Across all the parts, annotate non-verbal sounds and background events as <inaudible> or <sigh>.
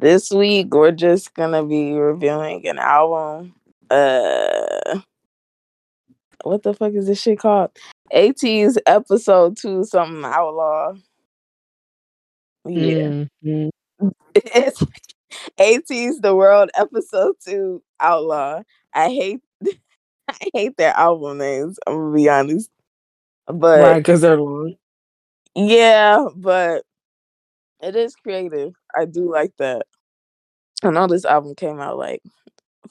This week we're just gonna be reviewing an album. Uh what the fuck is this shit called? Ateez episode two something outlaw. Yeah. Mm, It's Ateez the world episode two outlaw. I hate <laughs> I hate their album names, I'm gonna be honest. But Right, because they're long. yeah, but it is creative. I do like that. I know this album came out like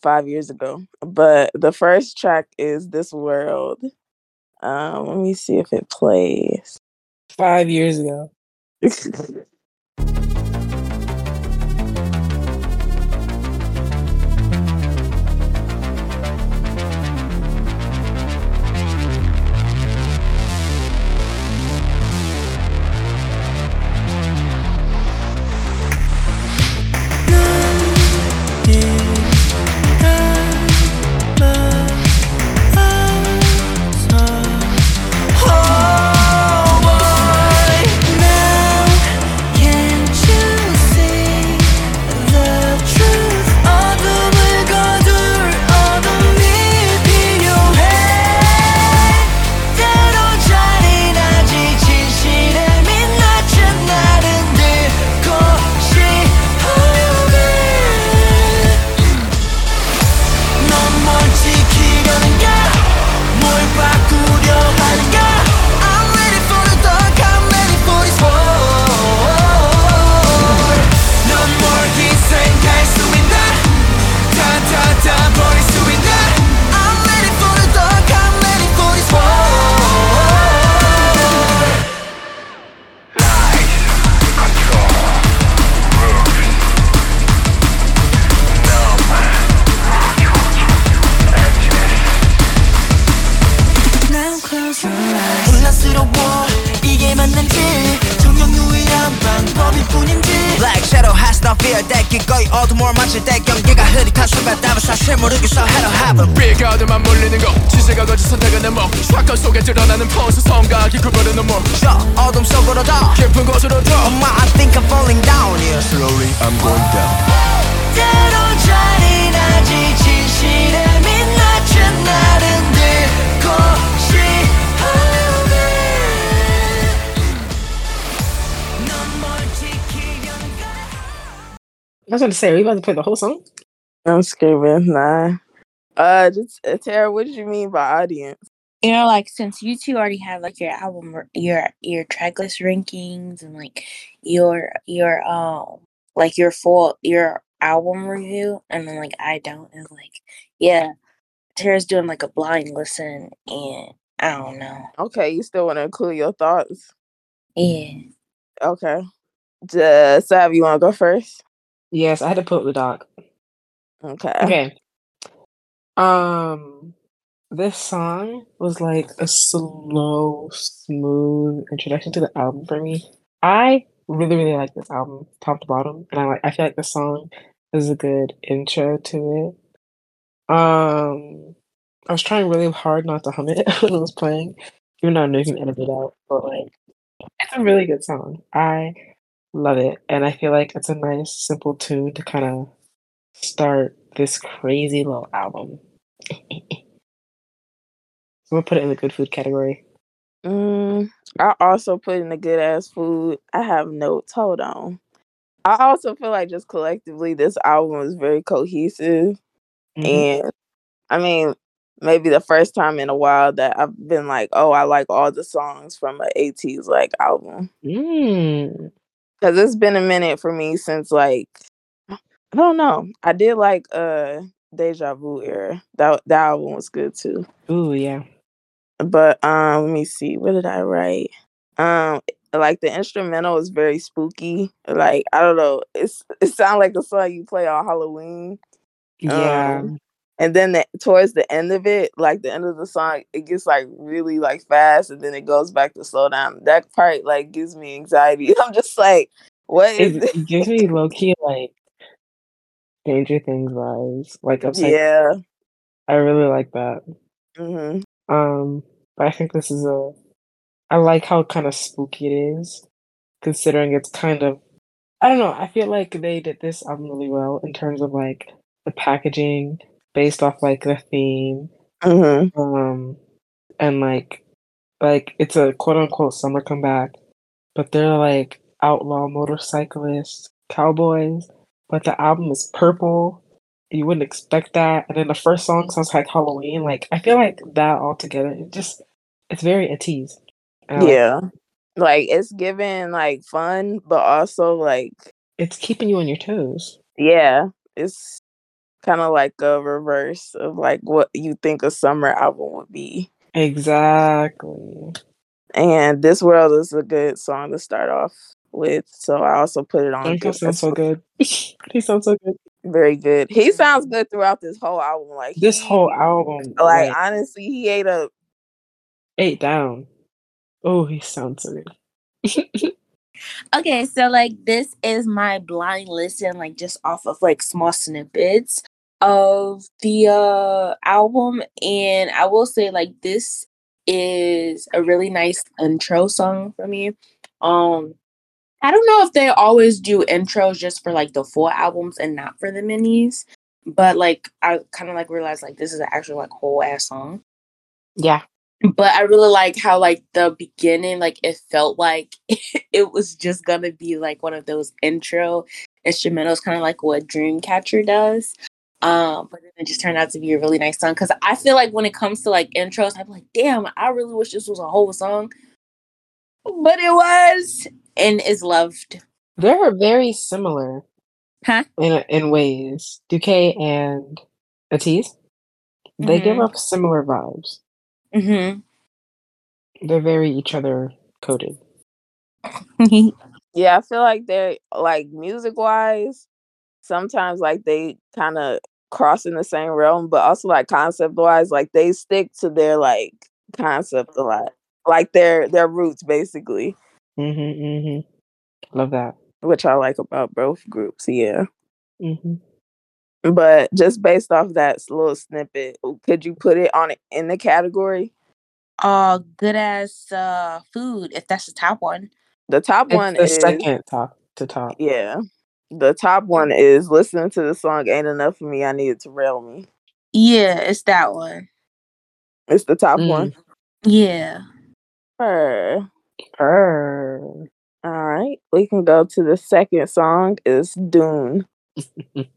five years ago, but the first track is This World. Um, let me see if it plays. Five years ago. <laughs> was going to say, are you about to play the whole song? I'm screaming, nah. Uh, just uh, Tara, what did you mean by audience? You know, like since you two already have like your album, r- your your tracklist rankings and like your your um like your full your album review, and then like I don't, and like yeah, Tara's doing like a blind listen, and I don't know, Okay, you still want to include your thoughts? yeah. Okay. Uh, Sav, you want to go first? Yes, I had to put the doc. Okay. Okay. Um, this song was like a slow, smooth introduction to the album for me. I really, really like this album, top to bottom, and I like. I feel like the song is a good intro to it. Um, I was trying really hard not to hum it <laughs> when it was playing, even though I know you can edit it out. But like, it's a really good song. I love it, and I feel like it's a nice, simple tune to kind of start this crazy little album. <laughs> so we'll put it in the good food category. Mm, I also put in the good ass food. I have notes. Hold on. I also feel like just collectively, this album is very cohesive. Mhm. And I mean, maybe the first time in a while that I've been like, oh, I like all the songs from an Ateez like album. Mm. Cause it's been a minute for me since like I don't know. I did like uh Deja Vu era. That that album was good too. Ooh, yeah. But um let me see, what did I write? Um like the instrumental is very spooky. Like I don't know, it's it sounds like a song you play on Halloween. Yeah. Um, and then the, towards the end of it, like the end of the song, it gets like really like fast, and then it goes back to slow down. That part like gives me anxiety. <laughs> I'm just like, what is it, it gives me <laughs> low key like Stranger Things vibes. Like I'm like, Yeah. I really like that. hmm Um, but I think this is a. I like how kind of spooky it is, considering it's kind of I don't know. I feel like they did this album really well in terms of like the packaging based off like the theme, Mm-hmm. um, and like like it's a quote unquote summer comeback, but they're like outlaw motorcyclists, cowboys. But the album is purple. You wouldn't expect that. And then the first song sounds like Halloween. Like I feel like that all together, it just it's very Ateez. Yeah. Like it's giving like fun, but also like it's keeping you on your toes. yeah, it's kind of like a reverse of like what you think a summer album would be. Exactly. And this world is a good song to start off with, so I also put it on. Good sounds so good. he sounds so good. Very good. He sounds good throughout this whole album. Like This he- whole album, like like, honestly, he ate up. eight down. Oh, he sounds so good. <laughs> Okay, so like this is my blind listen, like just off of like small snippets of the uh album, and I will say like this is a really nice intro song for me. Um, I don't know if they always do intros just for like the full albums and not for the minis, but like I kind of like realized like this is an actual like whole ass song Yeah. But I really like how like the beginning, like it felt like <laughs> it was just gonna be like one of those intro instrumentals, kind of like what Dreamcatcher does. Um, but then it just turned out to be a really nice song because I feel like when it comes to like intros, I'm like, damn, I really wish this was a whole song, but it was, and is loved. They're very similar Huh? in in ways. Duque and Ateez. They give Mhm. off similar vibes. Mm-hmm. They're very each other coded. <laughs> Yeah, I feel like they're like music wise, sometimes like they kind of cross in the same realm, but also like concept wise, like they stick to their like concept a lot, like their their roots basically, Mm-hmm, mm-hmm. Love that. which I like about both groups. Yeah, Mm-hmm. But just based off that little snippet, could you put it on in the category? uh, good as uh food if that's the top one. The top It's one the is second top to top. yeah. The top one is listening to the song "Ain't Enough for Me." I needed to rail me. Yeah, it's that one. It's the top Mm. one. Yeah. Purr. Purr. All right, we can go to the second song. Is Dune. <laughs>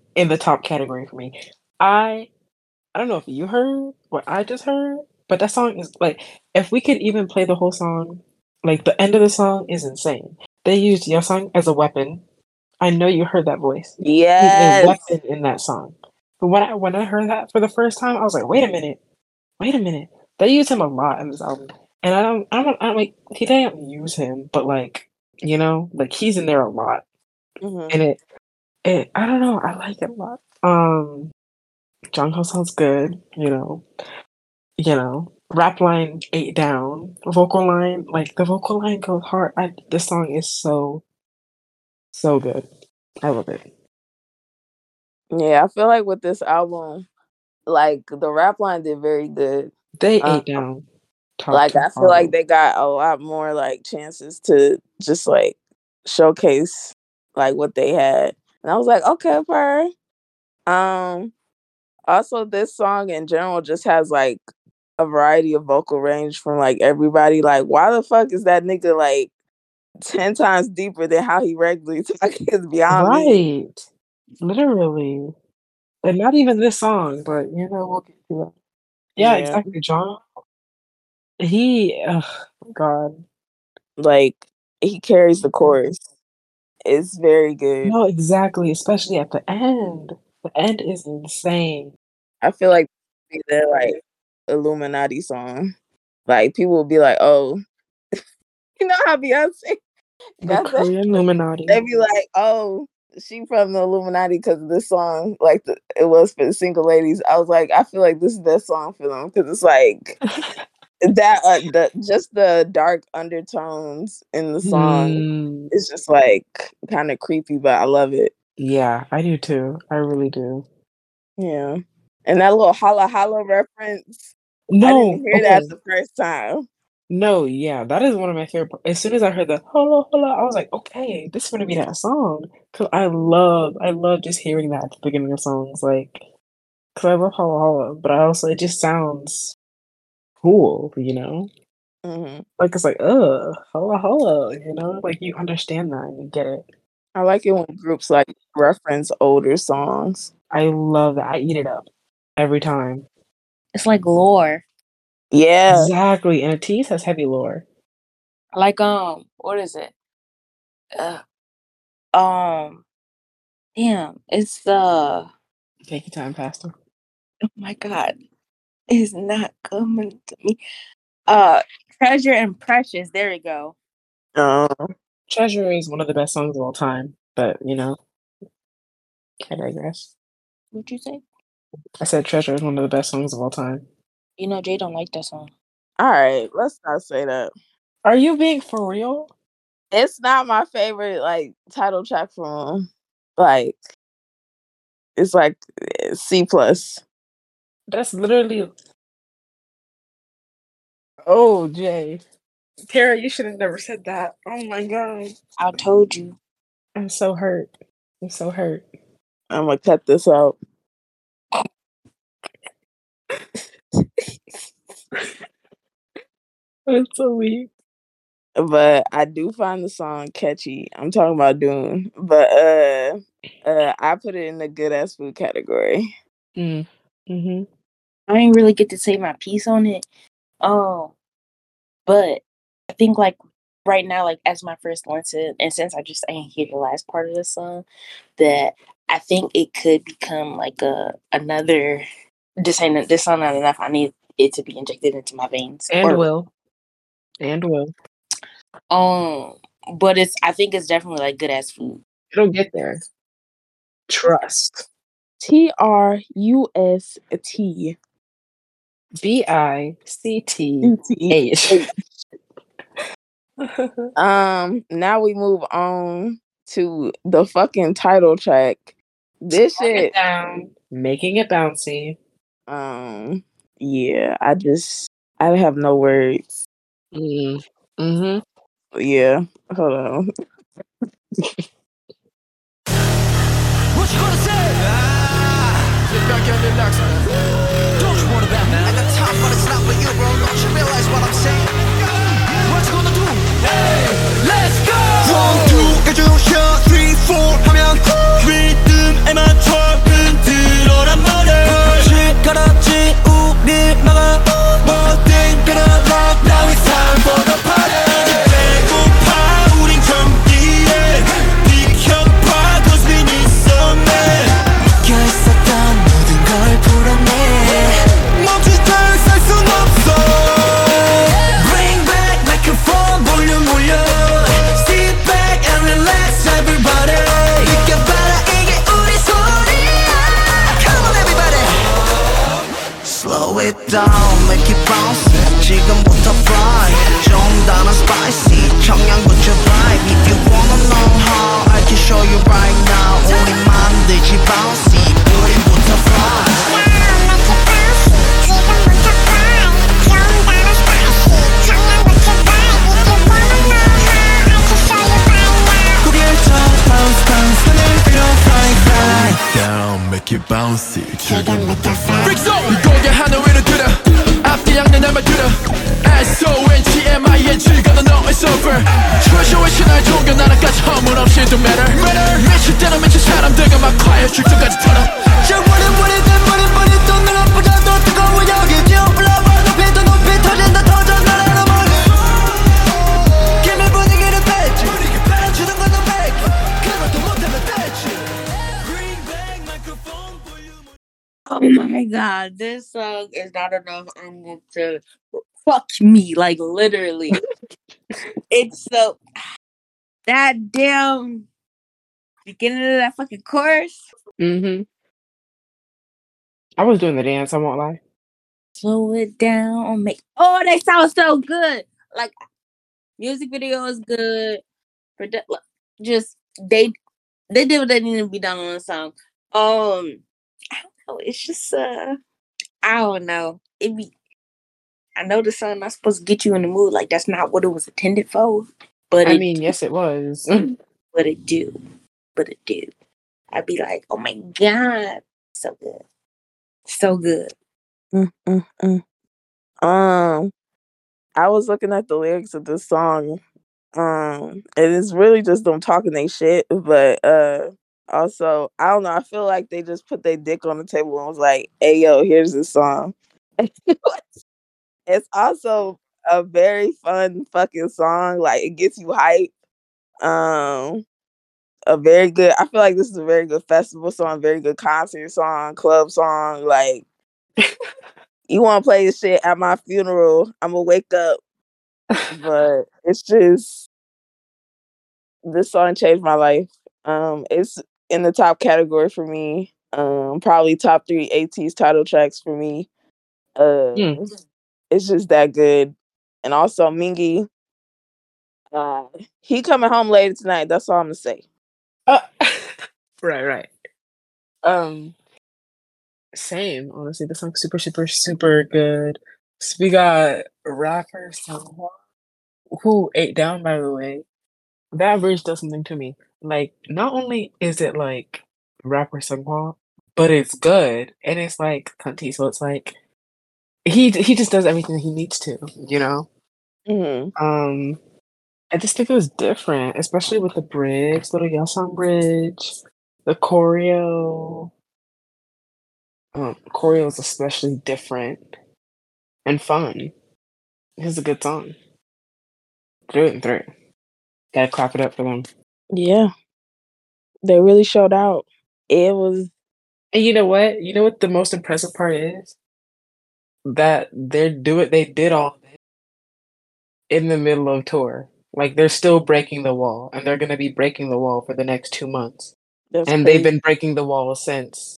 in the top category for me. I I don't know if you heard what I just heard, but that song is like if we could even play the whole song, like the end of the song is insane. They used your song as a weapon. I know you heard that voice. He's Yes. a weapon in that song. But when I when I heard that for the first time, I was like, wait a minute, wait a minute. They use him a lot in this album, and I don't, I don't, I don't like he didn't use him, but like you know, like he's in there a lot. Mhm. and it it I don't know, I like it a lot. Um Jungkook sounds good, you know. You know, rap line eight down, vocal line like the vocal line goes hard. I this song is so so good. I love it. Yeah, I feel like with this album, like the rap line did very good. They Uh, ate down. like I feel like they got a lot more like chances to just like showcase like what they had. And I was like, okay, per. Um also this song in general just has like a variety of vocal range from like everybody. Like why the fuck is that nigga like 10 times deeper than how he regularly <laughs> talk is beyond me. Literally. And not even this song, but you know, we'll get to that. Yeah, Yeah. exactly. John he oh god. Like he carries the chorus. It's very good. No, exactly, especially at the end. The end is insane. I feel like they're like Illuminati song. Like people will be like, "Oh, <laughs> you know how Beyonce The? Korean Illuminati. They'd be like, "Oh, she from the Illuminati because of this song." Like the, it was for the single ladies. I was like, I feel like this is that song for them because it's like <laughs> that. Uh, the just the dark undertones in the song Mm, is just like kind of creepy, but I love it. yeah, I do too. I really do. Yeah, and that little Hala Hala reference. I No, didn't hear that the first time. No, yeah, that is one of my favorite. As soon as I heard the Hala Hala I was like, okay, this is gonna be that song. Cause I love, I love just hearing that at the beginning of songs, like, cause I love Hala Hala, but I also it just sounds cool, you know. hmm Like it's like, uh, Hala Hala, you know, like you understand that and you get it. I like it when groups like reference older songs. I love that. I eat it up every time. It's like lore. Yeah, Exactly, and Ateez has heavy lore. Like um, what is it? Uh, um, damn, it's the Take your time, Pastor. oh my god, it's not coming to me. Uh, treasure and precious. There we go. um, Treasure is one of the best songs of all time, but you know, I digress. What'd you say? I said Treasure is one of the best songs of all time. You know, Jay don't like that song. all right, let's not say that. Are you being for real? It's not my favorite like title track from like it's like eh, C plus. That's literally. Oh, Jay. Tara, you should have never said that. Oh my god. I told you. I'm so hurt. I'm so hurt. I'm gonna cut this out. It's so weak. But I do find the song catchy. I'm talking about Dune. But uh uh I put it in the good ass food category. Mm. hmm I didn't really get to say my piece on it. Um, but I think like right now, like as my first listen, and since I just ain't hear the last part of the song, that I think it could become like a another. This ain't this song not enough. I need it to be injected into my veins. And or- will. And will. Um, but it's I think it's definitely like good ass food. It'll get there. Trust. T R U S T. B I C T H. <laughs> Um, now we move on to the fucking title track. This shit, down. Making it bouncy. um, yeah, I just I have no words. Mm. hmm Yeah, hold on. What you gonna say? Get back and relax, man. I got time, but it's not for you, bro. Don't you realize what I'm saying? What you gonna do? Hey, let's go! One, two, 해주셔, three, four 하면 리듬에 맞춰 흔들어란 말을 시끄럽지 우리 막아 it bouncy 지금부터 fly 고개 하늘 위로 들어 앞뒤 양면 날만 들어 S-O-N-G-M-I-N-G gonna know it's over 초쇼의 신화의 종교 나라까지 허물없이 do matter 미칠 대로 미친 사람들과 막 quiet 출전까지 god, this song is not enough I'm to fuck me, like literally. it's so that damn beginning of that fucking chorus. Mm-hmm. I was doing the dance, I won't lie. Slow it down, make oh they sound so good. Like music video is good. Produ- just they they did what they needed to be done on the song. Um know, it's just uh I don't know. It be I know the song not supposed to get you in the mood, like that's not what it was intended for. But I mean, yes, it was. but it do. But it do. I'd be like, oh my god, so good. So good. Mm, mm, mm. Um, I was looking at the lyrics of this song. Um, and it's really just them talking they shit, but uh also I don't know, I feel like they just put their dick on the table and was like, hey yo, here's this song. <laughs> it's also a very fun fucking song. Like it gets you hype. Um a very good I feel like this is a very good festival song, very good concert song, club song, like <laughs> you want to play this shit at my funeral, I'm gonna wake up. But <laughs> it's just this song changed my life. Um, it's in the top category for me. Um, probably top three Ateez title tracks for me. Uh, Hmm. it's just that good. And also Mingi, uh, he coming home later tonight. That's all I'm gonna say. Uh, <laughs> right, right. Um, same. Honestly, the song's super, super, super good. So we got rapper Seonghwa, who ate down. By the way, that verse does something to me. Like, not only is it like rapper Seonghwa, but it's good, and it's like cunty. So it's like he he just does everything he needs to. You know. hmm Um, I just think it was different, especially with the bridge, little Yeosang bridge, the choreo. Um, choreo is especially different and fun. It's a good song. Through and through. Gotta clap it up for them. Yeah, they really showed out. It was And you know what? You know what the most impressive part is? That they're do it. They did all this in the middle of tour. Like they're still breaking the wall, and they're gonna be breaking the wall for the next two months. that's and they've been breaking the wall since.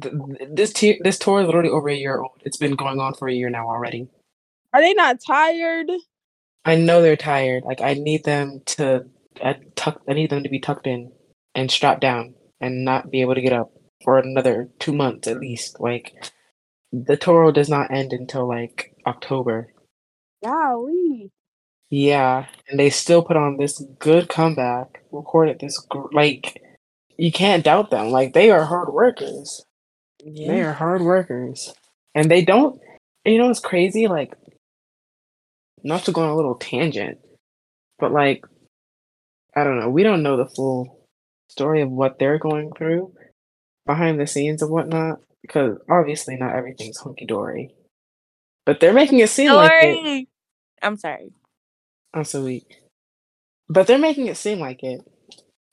Th- th- this t- this tour is literally over a year old. It's been going on for a year now already. Are they not tired? I know they're tired. Like I need them to I tuck. I need them to be tucked in and strapped down and not be able to get up for another two months at least. Like the tour does not end until like October. Golly. Yeah, and they still put on this good comeback. Recorded this gr- like you can't doubt them. Like they are hard workers. They are hard workers. And they don't you know what's crazy? Like not to go on a little tangent, but like I don't know, we don't know the full story of what they're going through behind the scenes and whatnot. Because obviously not everything's hunky dory. But they're making it seem like it. I'm sorry. I'm so weak. But they're making it seem like it.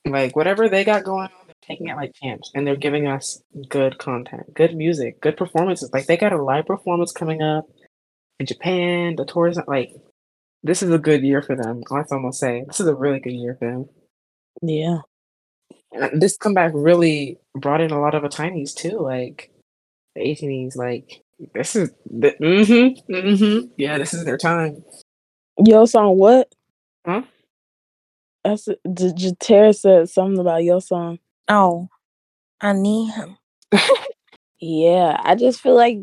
Like whatever they got going on, they're taking it like champs, and they're giving us good content, good music, good performances. Like they got a live performance coming up in Japan. The tour is like this is a good year for them. That's all I'm gonna say. This is a really good year for them. Yeah. And this comeback really brought in a lot of the tinies too, like the 18s. Like This is the mm-hmm, mm-hmm. Yeah, this is their time. Yeosang what? Huh? That's J- J- Tara said something about your song. Oh, I need him. <laughs> Yeah, I just feel like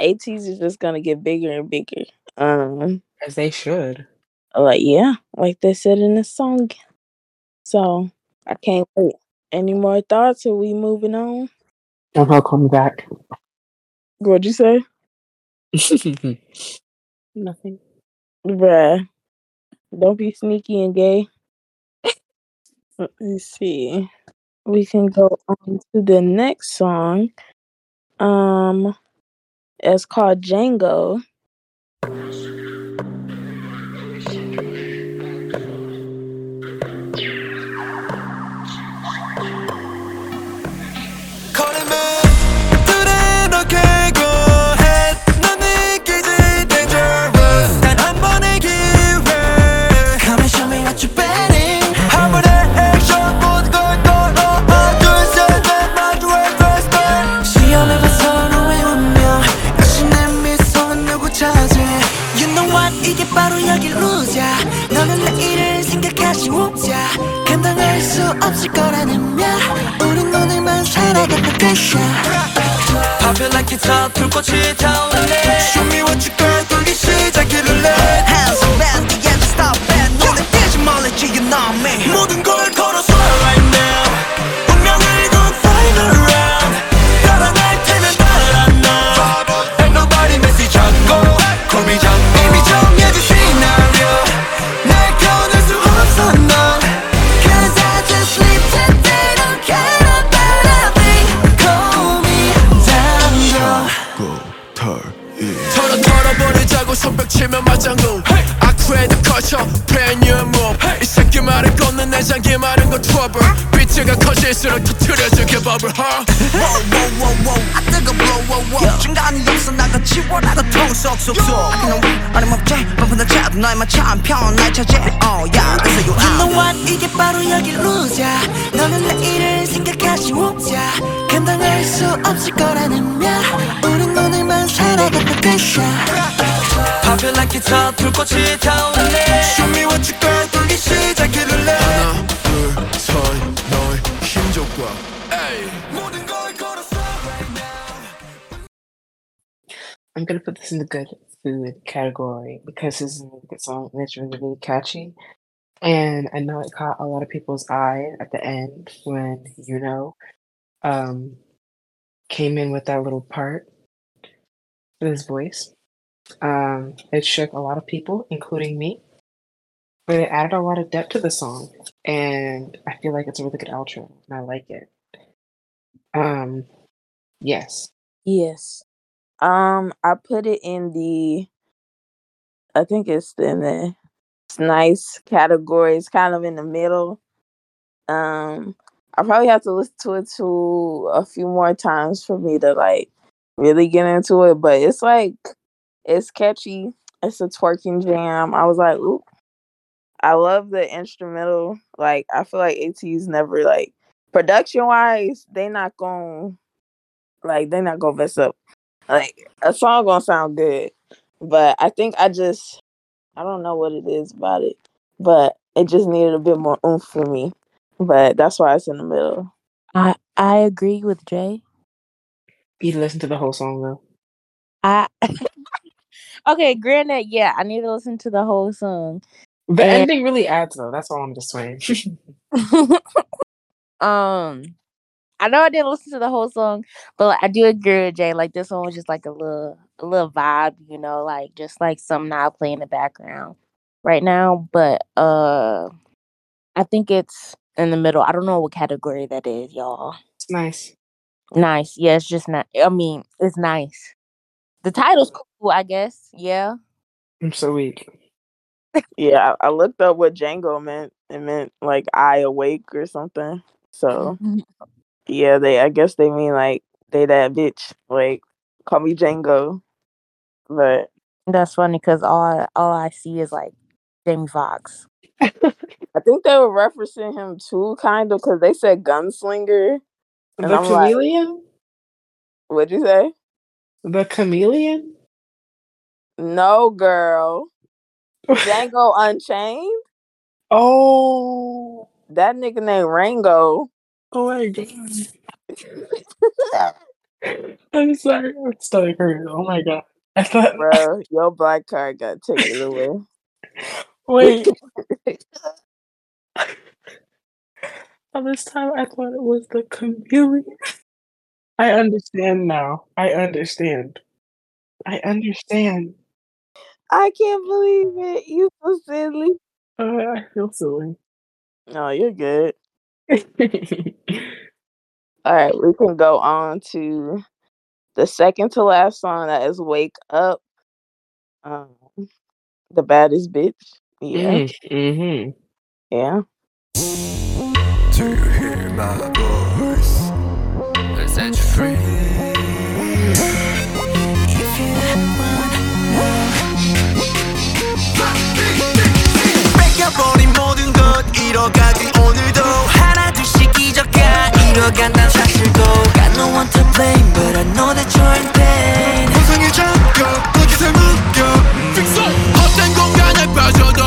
Ateez is just gonna get bigger and bigger. Um, As they should. like yeah, like they said in the song. So I can't wait. Any more thoughts? Are we moving on? Somehow call me back. What'd you say, <laughs> Nothing. bruh? Don't be sneaky and gay. <laughs> Let me see. We can go on to the next song. Um, it's called Django. 없을 거라는 말 우린 오늘만 살아가는 것이야 Pop it like it's hot 불꽃이 타오르네 Show me what you got 돌기 시작해볼래 Hands and the end stop and 너는 뛰지 말랬지 you know me 모든 걸 걸어서 right now 운명을 건 final round 따라갈 테면 따라 나 Ain't nobody messy 잡고 me 치면 맞장구 아쿠에도 거쳐 brand new move. 이 새끼 말을 걷는 내 장기 마른 거 trouble. 비트가 커질수록 터트려주게 버블 huh? Wow wow wow wow 아 뜨거 blow wow wow. 중간이 없어. 나가 치워라도 통속속속 I can wait 어림없지? 바쁜 자도 너의 마참 편날 차지? Oh yeah. This is you You know what? 이게 바로 여기 루자. 너는 내일을 생각하지 웃자. 감당할 수 없을 거라는 말 우린 오늘만 살아가는 것이 야 Pop it like it's hot 불꽃이 타오르네 Show me what you got 돌기 시작해볼래 하나 둘셋 너의 힘줘봐 모든 걸 걸어서 right now I'm gonna put this in the good food category because this is a really good song and it's really, really catchy. And I know it caught a lot of people's eye at the end when you know um came in with that little part with his voice. Um it shook a lot of people, including me. But it added a lot of depth to the song. And I feel like it's a really good outro and I like it. Um yes. Yes. Um, I put it in the. I think it's in the it's nice category. It's kind of in the middle. Um, I probably have to listen to it to a few more times for me to like really get into it. But it's like it's catchy. It's a twerking jam. I was like, ooh. I love the instrumental. Like I feel like Ateez never like production wise, they not gonna like they not gonna mess up. Like a song gonna sound good. But I think I just I don't know what it is about it. But it just needed a bit more oomph for me. But that's why it's in the middle. I I agree with Jay. You listen to the whole song though. I <laughs> okay, granted, yeah, I need to listen to the whole song. The And- ending really adds though. That's all I'm just saying. <laughs> <laughs> um, I know I didn't listen to the whole song, but like, I do agree with Jay. Like this one was just like a little, a little vibe, you know, like just like something I'll play in the background right now. But uh, I think it's in the middle. I don't know what category that is, y'all. it's nice. Nice, yeah, it's just not. I mean, it's nice. The title's cool, I guess. Yeah. I'm so weak. Yeah, I, I looked up what Django meant. It meant like I awake or something. So mm-hmm. yeah, they I guess they mean like they that bitch. Like call me Django. But That's funny because all I, all I see is like Jamie Foxx. <laughs> I think they were referencing him too, kind of, because they said gunslinger. And the I'm like- chameleon? What'd you say? The chameleon? No, girl. <laughs> Django Unchained. Oh, That nigga named Rango. oh my god. <laughs> I'm sorry. I'm stomach hurt. Oh my god. I thought. Bro, your black card got taken away. <laughs> Wait. All this time, I thought it was the chameleon. I understand now. I understand. I understand. I can't believe it. You so silly. Uh, I feel silly. No, you're good. <laughs> All right, we can go on to the second to last song that is Wake Up. Um, the baddest bitch. Yeah. mm-hmm. Yeah. Do you hear my voice? 뺏겨버린 모든 것 잃어가기 오늘도 하나 둘씩 잊어가 잃어간단 사실도 Got no one to blame but I know that you're in pain. 세상에 잠겨 거기서 묶여 헛된 공간에 빠져도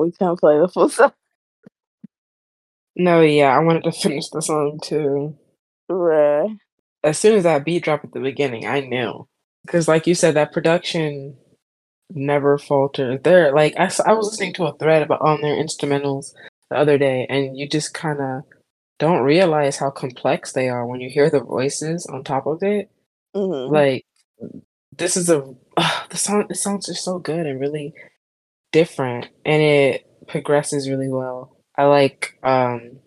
we couldn't play the full <laughs> song. No, yeah, I wanted to finish the song too. Bruh. As soon as that beat dropped at the beginning, I knew. Because, like you said, that production never falters. There, like, I, I was listening to a thread about on their instrumentals the other day, and you just kind of don't realize how complex they are when you hear the voices on top of it. Mhm. Like, this is a <sighs> the song. The song's are so good and really different, and it progresses really well. I like um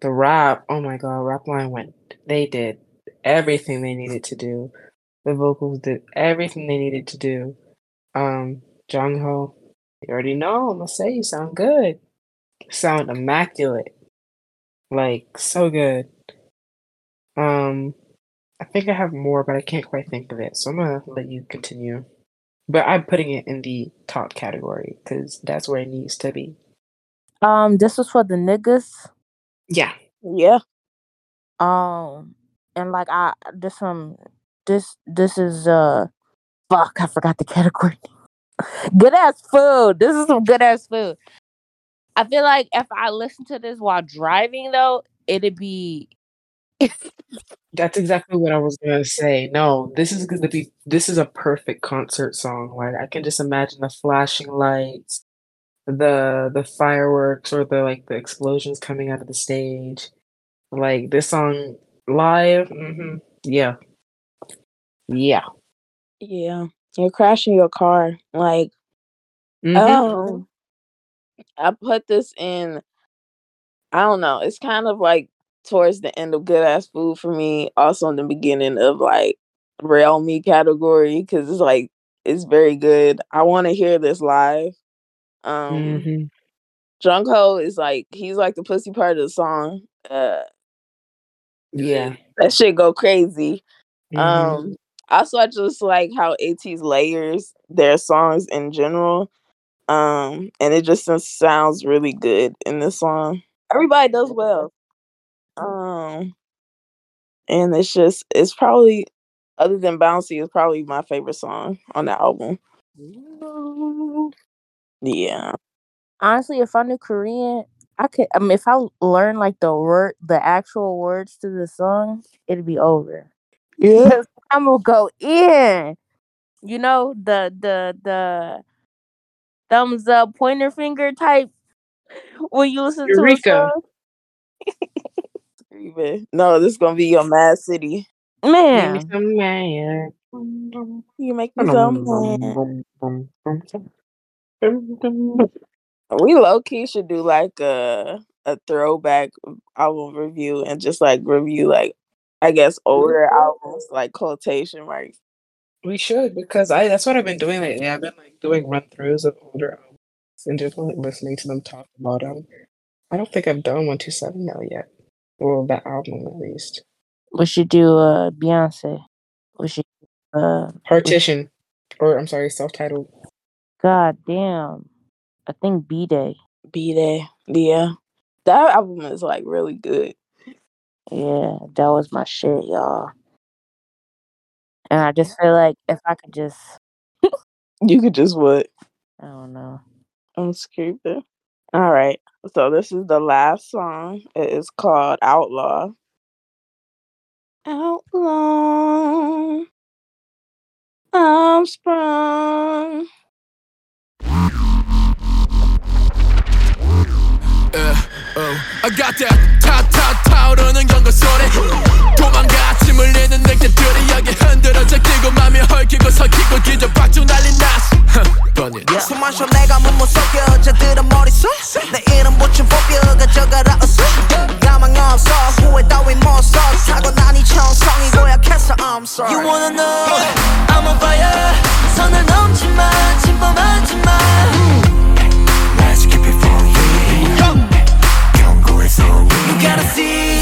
the rap. Oh my god, rap line went. They did everything they needed to do. The vocals did everything they needed to do. Um, Jongho, you already know. I'm gonna say you sound good. Sound immaculate. Like so good. Um, I think I have more, but I can't quite think of it. So I'm gonna let you continue. But I'm putting it in the top category because that's where it needs to be. Um, this was for the niggas. Yeah. Yeah. Um, and like I this um this this is uh fuck I forgot the category. <laughs> good ass food. This is some good ass food. I feel like if I listen to this while driving though, it'd be That's exactly what I was gonna say. No, this is gonna be this is a perfect concert song. Like I can just imagine the flashing lights, the the fireworks or the like the explosions coming out of the stage. Like this song live, hmm yeah. Yeah. Yeah. You're crashing your car. Like, Mhm. oh, I put this in. I don't know. It's kind of like towards the end of good ass food for me. Also in the beginning of like rail me category because it's like it's very good. I want to hear this live. Um, Mhm. Jongho is like he's like the pussy part of the song. Uh, Yeah. that shit go crazy. Mhm. Um, also I just like how Ateez layers their songs in general. Um, and it just sounds really good in this song. Everybody does well. Um, and it's just it's probably other than Bouncy, is probably my favorite song on the album. Yeah. Honestly, if I knew Korean, I could. I mean, if I learned like the word, the actual words to the song, it'd be over. Yeah. I'm gonna go in. You know the the the thumbs up, pointer finger type when you listen to a Eureka. song. <laughs> Screaming. No, this is gonna be your Mad City. Give me Man, some man. You make me so mad. <laughs> We low key should do like a a throwback album review and just like review like I guess older mm-hmm. albums like quotation marks. We should because I that's what I've been doing lately. I've been like doing run throughs of older albums and just like listening to them talk about them. I don't think I've done one two seven now yet. Well, that album at least. we should do uh Beyonce. We should uh Partition, or I'm sorry, self-titled. God damn. I think B Day. B Day, Yeah. That album is like really good. Yeah, that was my shit, y'all. And I just feel like if I could just <laughs> You could just what? I don't know. I'm screaming. All right. So this is the last song. It is called Outlaw. Outlaw. I'm sprung. Oh, I got that 타타 타오르는 경고 소리 도망가 <gasps> 침 흘리는 늑대들이 여기 흔들어져 뛰고 맘이 헐키고 섞이고 기적 박중 날린 나스 번인 숨 마셔 내가 몸못 속여 여자들은 머릿속 내 이름 붙인 뽑혀 가져가라 어서 가망 없어. 후회 따윈 못써 사고 나니 청성이 고약해서 I'm sorry. You wanna know? I'm on fire. 선을 넘지 마 침범하지 마 Let's keep it for you 경고해서 You gotta see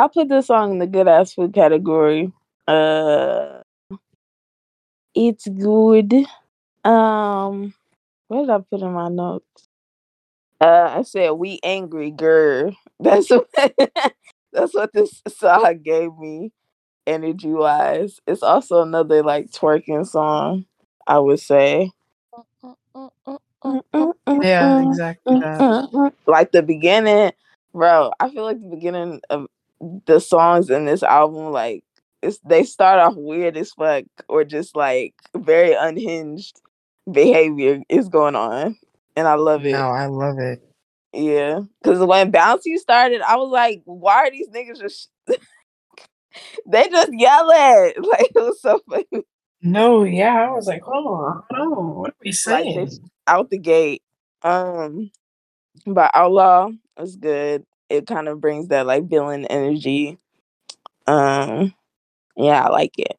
I'll put this song in the good ass food category. Uh it's good. Um what did I put in my notes? Uh I said we angry girl. <laughs> That's what <laughs> that's what this song gave me energy wise. It's also another like twerking song, I would say. Yeah, <laughs> exactly that. Like the beginning, bro. I feel like the beginning of the songs in this album, like it's they start off weird as fuck, or just like very unhinged behavior is going on, and I love it. No, I love it. Yeah, because when Bouncy started, I was like, why are these niggas just? <laughs> they just yell at <laughs> like it was so funny. No, yeah, I was like, hold on, hold on, what are we saying? they out the gate. Um, but Outlaw was good. It kind of brings that like villain energy. Um, yeah, I like it.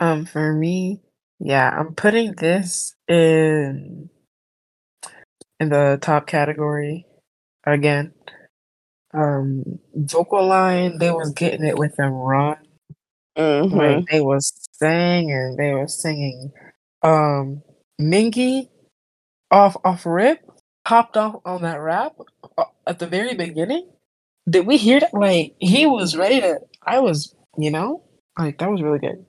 Um, for me, yeah, I'm putting this in in the top category again. Um, vocal line, they was getting it with them run. hmm Like they was singing, they was singing. Um, Mingi off off rip popped off on that rap uh, at the very beginning. Did we hear that? Like he was ready to. I was, you know, like that was really good.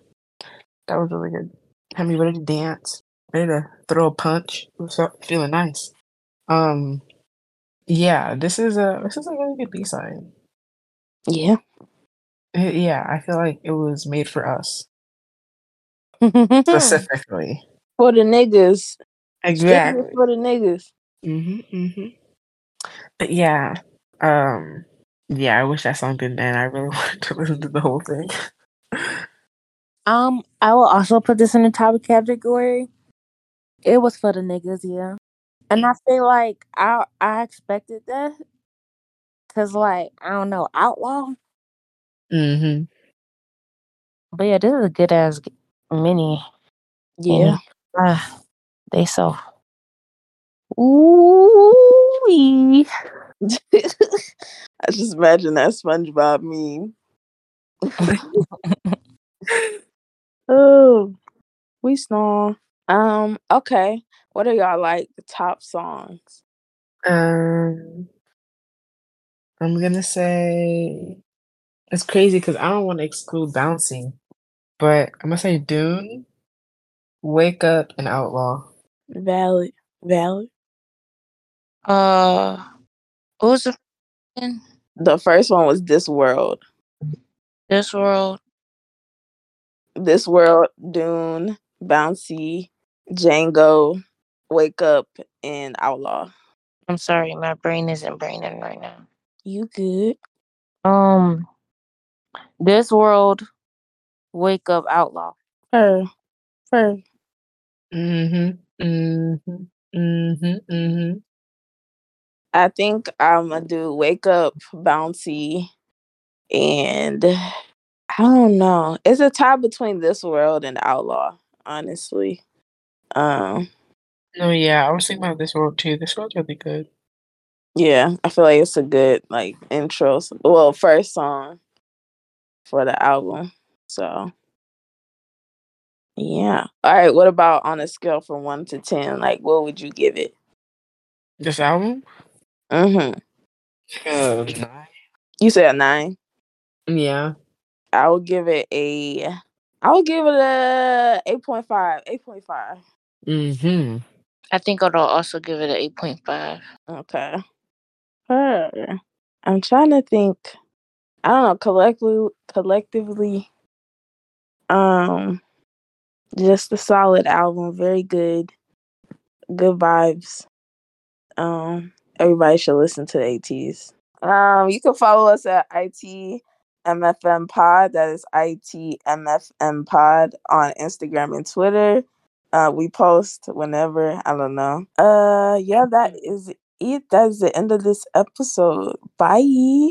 That was really good. Had me ready to dance, ready to throw a punch. It was feeling nice. Um, yeah, this is a this is a really good B side. Yeah. Yeah, I feel like it was made for us <laughs> specifically. for the niggas. Exactly. for the niggas. Mm-hmm, mm-hmm. But yeah, um, yeah, I wish that song didn't end. I really <laughs> wanted to listen to the whole thing. Um, I will also put this in the top category. It was for the niggas, yeah. And I feel like I I expected that. Cause like, I don't know, outlaw. mm-hmm. But yeah, this is a good ass mini. Yeah. Ah, they so ooh I just imagine that SpongeBob meme. <laughs> oh, we snore. Um, okay. What are y'all like the top songs? Um, I'm gonna say it's crazy because I don't want to exclude bouncing, but I'm gonna say Dune, Wake Up, and Outlaw. Valid. Valid. Uh, what was the f- The first one was This World. this world? This World, Dune, Bouncy, Django, Wake Up, and Outlaw. I'm sorry, my brain isn't braining right now. You good? Um, this world, wake up, outlaw. Her. Her. Mm-hmm. Mm-hmm. Mm-hmm. Mm-hmm. I think I'm gonna do Wake Up, Bouncy, and I don't know. It's a tie between This World and Outlaw, honestly. Um, No, yeah, I was thinking about this world too. This world's really good. yeah, I feel like it's a good like intro. Well, first song for the album. So yeah. All right. What about on a scale from one to ten? Like, what would you give it? This album? Mm-hmm. Uh, You said a nine. yeah. I would give it a. I would give it a 8.5. 8.5. Mm-hmm. I think I'll also give it an eight point five. Okay. Her. I'm trying to think. I don't know. Collectively, collectively, um, just a solid album. Very good. Good vibes. Um, everybody should listen to the Ateez. Um, you can follow us at ITMFM Pod. That is ITMFM Pod on Instagram and Twitter. Uh, we post whenever. I don't know. Uh, yeah, that is it. That's the end of this episode. Bye.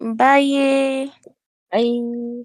Bye. Bye.